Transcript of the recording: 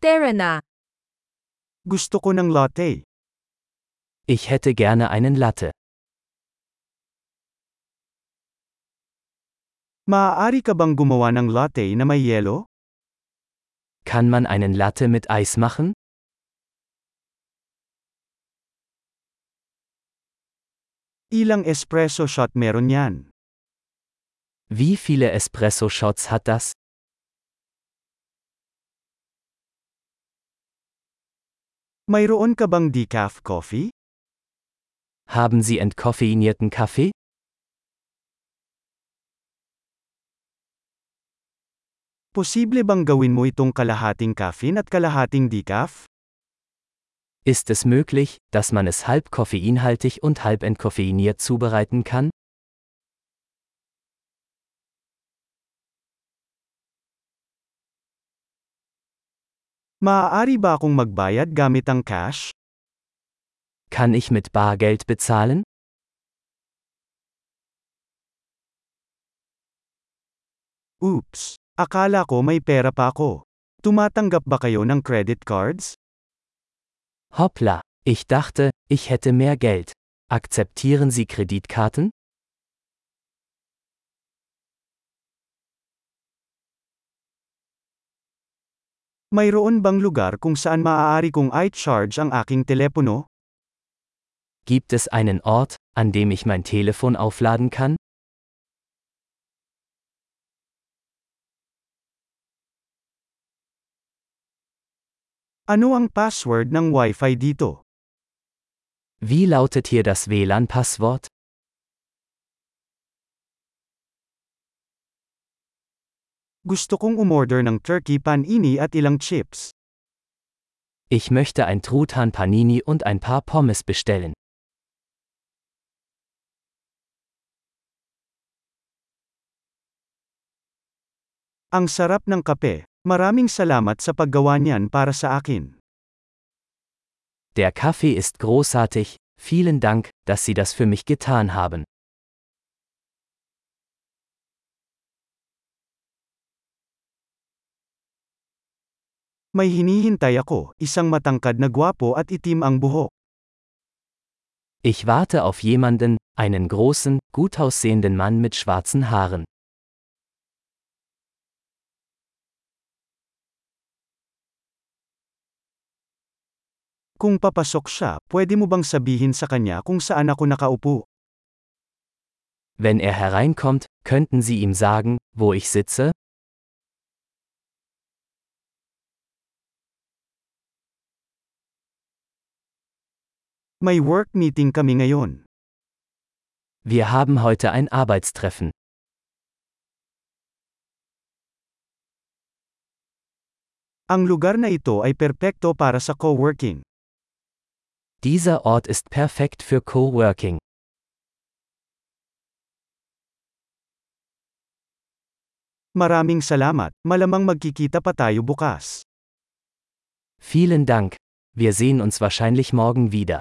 Tara na. Gusto ko ng latte. Ich hätte gerne einen Latte. Maaari ka bang gumawa ng latte na may yelo? Kann man einen Latte mit Eis machen? Ilang espresso shot meron yan? Wie viele Espresso-Shots hat das? Mayroon ka bang decaf coffee? Haben Sie entkoffeinierten Kaffee? Posible bang gawin mo itong kalahating caffeine at kalahating decaf? Ist es möglich, dass man es halb koffeinhaltig und halb entkoffeiniert zubereiten kann? Maaari ba akong magbayad gamit ang cash? Kann ich mit Bargeld bezahlen? Oops! Akala ko may pera pa ako. Tumatanggap ba kayo ng credit cards? Hoppla, ich dachte, ich hätte mehr Geld. Akzeptieren Sie Kreditkarten? Mayroon bang lugar kung saan maaari kong i-charge ang aking telepono? Gibt es einen Ort, an dem ich mein Telefon aufladen kann? Ano ang password ng Wi-Fi dito? Wie lautet hier das WLAN-Passwort? Gusto kong umorder ng turkey panini at ilang chips. Ich möchte ein Truthahn Panini und ein paar Pommes bestellen. Ang sarap ng kape. Maraming salamat sa paggawa niyan para sa akin. Der Kaffee ist großartig, vielen Dank, dass Sie das für mich getan haben. May hinihintay ako, isang matangkad na gwapo at itim ang buhok. Ich warte auf jemanden, einen großen, gut aussehenden Mann mit schwarzen Haaren. Kung papasok siya, pwede mo bang sabihin sa kanya kung saan ako nakaupo? Wenn er hereinkommt, könnten Sie ihm sagen, wo ich sitze? May work meeting kami ngayon. Wir haben heute ein Arbeitstreffen. Ang lugar na ito ay perpekto para sa co-working. Dieser Ort ist perfekt für Coworking. Maraming salamat, malamang magkikita pa tayo bukas. Vielen Dank. Wir sehen uns wahrscheinlich morgen wieder.